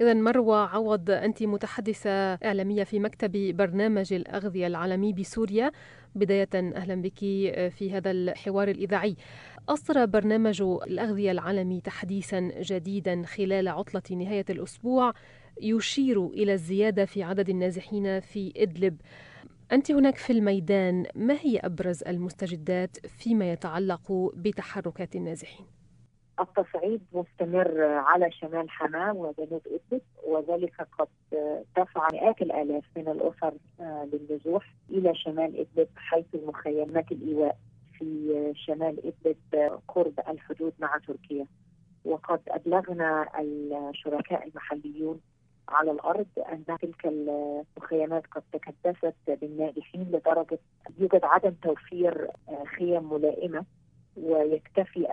إذا مروة عوض أنت متحدثة إعلامية في مكتب برنامج الأغذية العالمي بسوريا. بداية أهلا بك في هذا الحوار الإذاعي. أصدر برنامج الأغذية العالمي تحديثا جديدا خلال عطلة نهاية الأسبوع يشير إلى الزيادة في عدد النازحين في إدلب. أنت هناك في الميدان ما هي أبرز المستجدات فيما يتعلق بتحركات النازحين؟ التصعيد مستمر على شمال حماة وجنوب إدلب وذلك قد دفع مئات الآلاف من الأسر للنزوح إلى شمال إدلب حيث المخيمات الإيواء في شمال إدلب قرب الحدود مع تركيا. وقد أبلغنا الشركاء المحليون على الأرض أن تلك المخيمات قد تكدست بالنازحين لدرجة يوجد عدم توفير خيم ملائمة. ويكتفي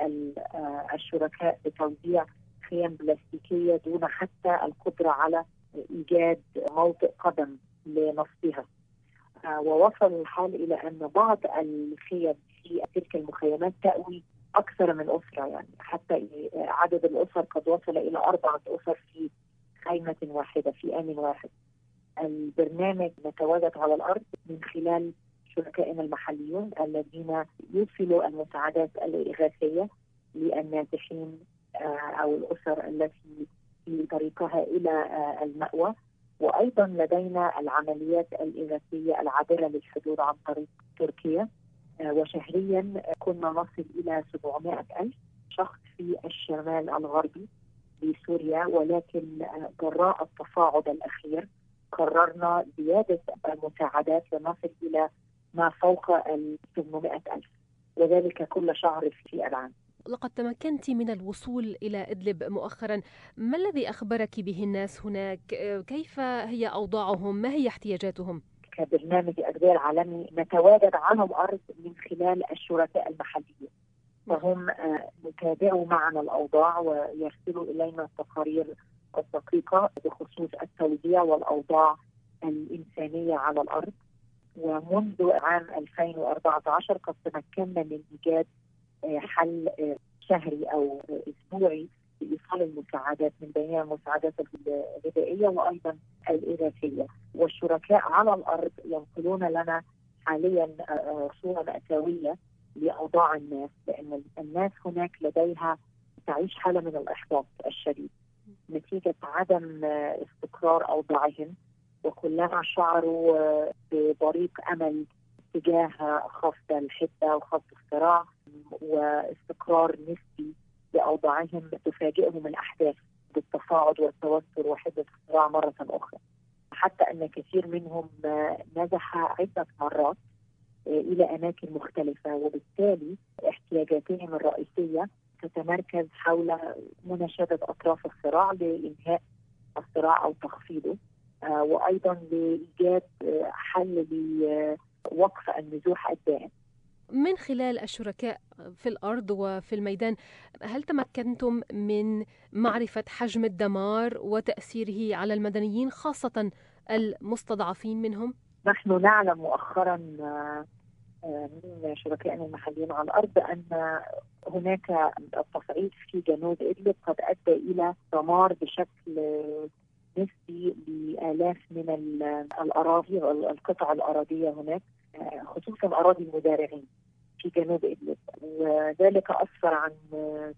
الشركاء بتوزيع خيم بلاستيكية دون حتى القدرة على إيجاد موطئ قدم لنصبها ووصل الحال إلى أن بعض الخيم في تلك المخيمات تأوي أكثر من أسرة يعني حتى عدد الأسر قد وصل إلى أربعة أسر في خيمة واحدة في آن واحد. البرنامج نتواجد على الأرض من خلال شركائنا المحليون الذين يوصلوا المساعدات الإغاثية للنازحين أو الأسر التي في طريقها إلى المأوى. وأيضا لدينا العمليات الإغاثية العابرة للحدود عن طريق تركيا. وشهريا كنا نصل إلى 700 ألف شخص في الشمال الغربي بسوريا ولكن جراء التصاعد الأخير قررنا زيادة المساعدات لنصل إلى ما فوق ال 800 ألف وذلك كل شهر في العام لقد تمكنت من الوصول إلى إدلب مؤخرا ما الذي أخبرك به الناس هناك؟ كيف هي أوضاعهم؟ ما هي احتياجاتهم؟ كبرنامج الأغذية العالمي نتواجد على الأرض من خلال الشركاء المحليين فهم يتابعوا معنا الأوضاع ويرسلوا إلينا التقارير الدقيقة بخصوص التوزيع والأوضاع الإنسانية على الأرض ومنذ عام 2014 قد تمكنا من إيجاد حل شهري أو أسبوعي لإيصال المساعدات من بينها المساعدات الغذائية وأيضا الإغاثية والشركاء على الأرض ينقلون لنا حاليا صورة مأساوية لأوضاع الناس لأن الناس هناك لديها تعيش حالة من الإحباط الشديد. نتيجة عدم استقرار أوضاعهم وكلما شعروا ببريق أمل تجاه خفض الحدة وخفض الصراع واستقرار نسبي لأوضاعهم تفاجئهم الأحداث بالتصاعد والتوتر وحدة الصراع مرة أخرى. حتى أن كثير منهم نزح عدة مرات إلى أماكن مختلفة وبالتالي احتياجاتهم الرئيسية تتمركز حول مناشدة أطراف الصراع لإنهاء الصراع أو تخفيضه. وأيضا لإيجاد حل لوقف النزوح الدائم من خلال الشركاء في الأرض وفي الميدان هل تمكنتم من معرفة حجم الدمار وتأثيره على المدنيين خاصة المستضعفين منهم؟ نحن نعلم مؤخرا من شركائنا المحليين على الأرض أن هناك التصعيد في جنوب إدلب قد أدى إلى دمار بشكل نسبي لالاف من الأراضي القطع الارضيه هناك خصوصا أراضي المزارعين في جنوب إدلب وذلك أثر عن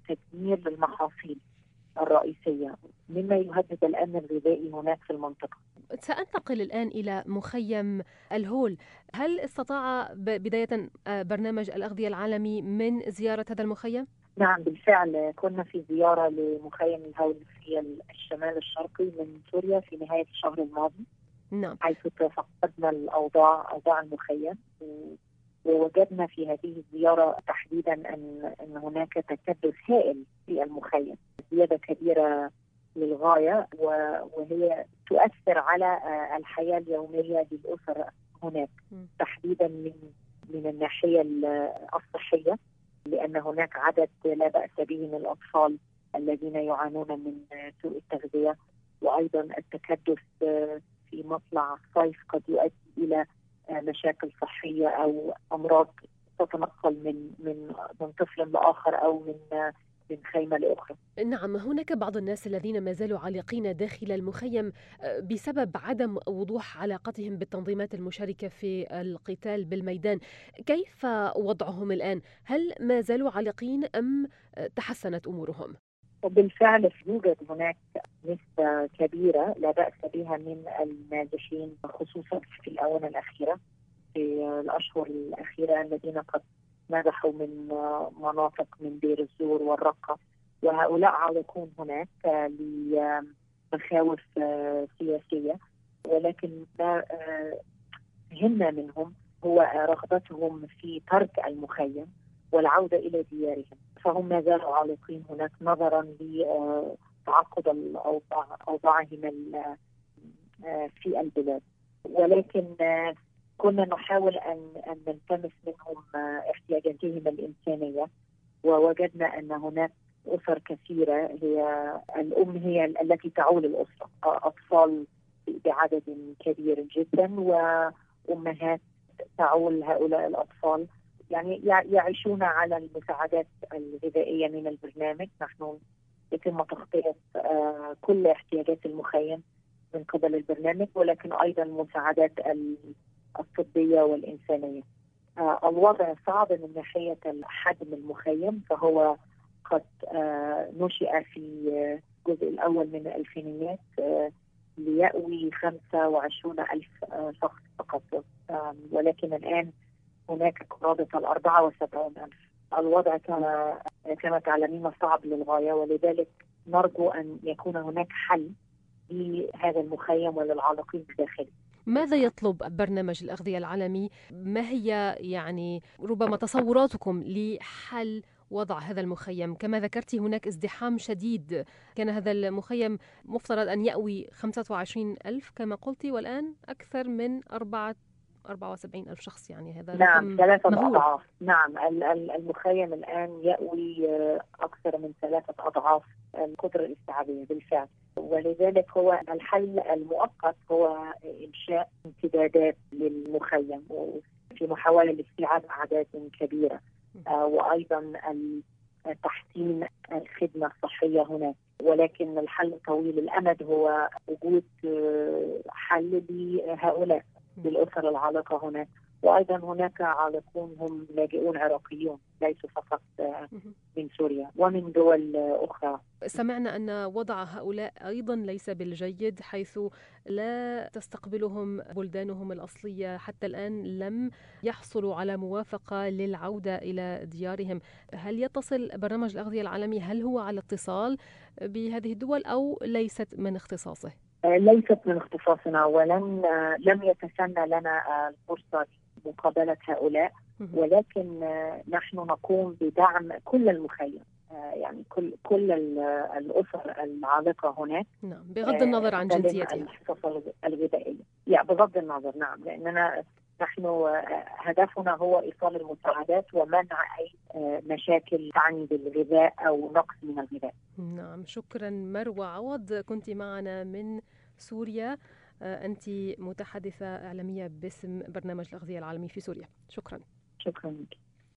تدمير للمحاصيل الرئيسية مما يهدد الأمن الغذائي هناك في المنطقة. سأنتقل الآن إلى مخيم الهول، هل استطاع بداية برنامج الأغذية العالمي من زيارة هذا المخيم؟ نعم بالفعل. كنا في زيارة لمخيم الهول في الشمال الشرقي من سوريا في نهاية الشهر الماضي. نعم. حيث تفقدنا الأوضاع أوضاع المخيم ووجدنا في هذه الزيارة تحديدا أن أن هناك تكدس هائل في المخيم، زيادة كبيرة للغاية وهي تؤثر على الحياة اليومية للأسر هناك تحديدا من من الناحية الصحية. لأن هناك عدد لا بأس به من الأطفال الذين يعانون من سوء التغذية وأيضا التكدس في مطلع الصيف قد يؤدي إلى مشاكل صحية أو أمراض تتنقل من من من طفل لآخر أو من من خيمة لأخرى نعم هناك بعض الناس الذين ما زالوا عالقين داخل المخيم بسبب عدم وضوح علاقتهم بالتنظيمات المشاركة في القتال بالميدان كيف وضعهم الآن؟ هل ما زالوا عالقين أم تحسنت أمورهم؟ وبالفعل يوجد هناك نسبة كبيرة لا بأس بها من النازحين خصوصا في الآونة الأخيرة في الأشهر الأخيرة الذين قد نزحوا من مناطق من دير الزور والرقة. وهؤلاء عالقون هناك لمخاوف سياسية. ولكن ما يهمنا منهم هو رغبتهم في ترك المخيم والعودة إلى ديارهم. فهم ما زالوا عالقين هناك نظرا لتعقد أوضاعهم في البلاد. ولكن كنا نحاول ان أن نلتمس منهم احتياجاتهم الإنسانية ووجدنا أن هناك أسر كثيرة هي الأم هي التي تعول الأسرة أطفال بعدد كبير جدا وأمهات تعول هؤلاء الأطفال. يعني يعيشون على المساعدات الغذائية من البرنامج. نحن يتم تغطيه كل احتياجات المخيم من قبل البرنامج ولكن أيضا مساعدات الطبية والإنسانية. آه الوضع صعب من ناحية حجم المخيم فهو قد آه نشئ في الجزء الأول من الالفينيات آه ليأوي 25 ألف شخص فقط. ولكن الآن هناك قرابة ال 74 ألف. الوضع كما كما تعلمين صعب للغاية ولذلك نرجو أن يكون هناك حل لهذا المخيم وللعالقين بداخله ماذا يطلب برنامج الأغذية العالمي؟ ما هي يعني ربما تصوراتكم لحل وضع هذا المخيم؟ كما ذكرت هناك ازدحام شديد. كان هذا المخيم مفترض أن يأوي 25 ألف كما قلت والآن أكثر من أربعة 74 ألف شخص يعني هذا نعم ثلاثة أضعاف. نعم المخيم الآن يأوي أكثر من ثلاثة أضعاف القدرة الاستيعابية. بالفعل. ولذلك هو الحل المؤقت هو إنشاء امتدادات للمخيم في محاولة لاستيعاب أعداد كبيرة. وأيضا تحسين الخدمة الصحية هناك. ولكن الحل طويل. الأمد هو وجود حل لهؤلاء للأسر العالقة هناك. وأيضا هناك عالقون هم لاجئون عراقيون ليسوا فقط من سوريا ومن دول أخرى. سمعنا أن وضع هؤلاء أيضا ليس بالجيد حيث لا تستقبلهم بلدانهم الأصلية حتى الآن لم يحصلوا على موافقة للعودة إلى ديارهم. هل يتصل برنامج الأغذية العالمي هل هو على اتصال بهذه الدول أو ليست من اختصاصه؟ ليست من اختصاصنا ولن لم يتسنى لنا الفرصة مقابلة هؤلاء ولكن نحن نقوم بدعم كل المخيم. يعني كل كل الأسر العالقه هناك. نعم بغض النظر عن جنسيتها. الحصص الغذائية. يعني بغض النظر نعم لأننا نحن هدفنا هو إيصال المساعدات ومنع أي مشاكل تعني بالغذاء أو نقص من الغذاء. نعم شكرا مروة عوض. كنت معنا من سوريا. أنت متحدثة إعلامية باسم برنامج الأغذية العالمي في سوريا. شكرا. شكرا لك.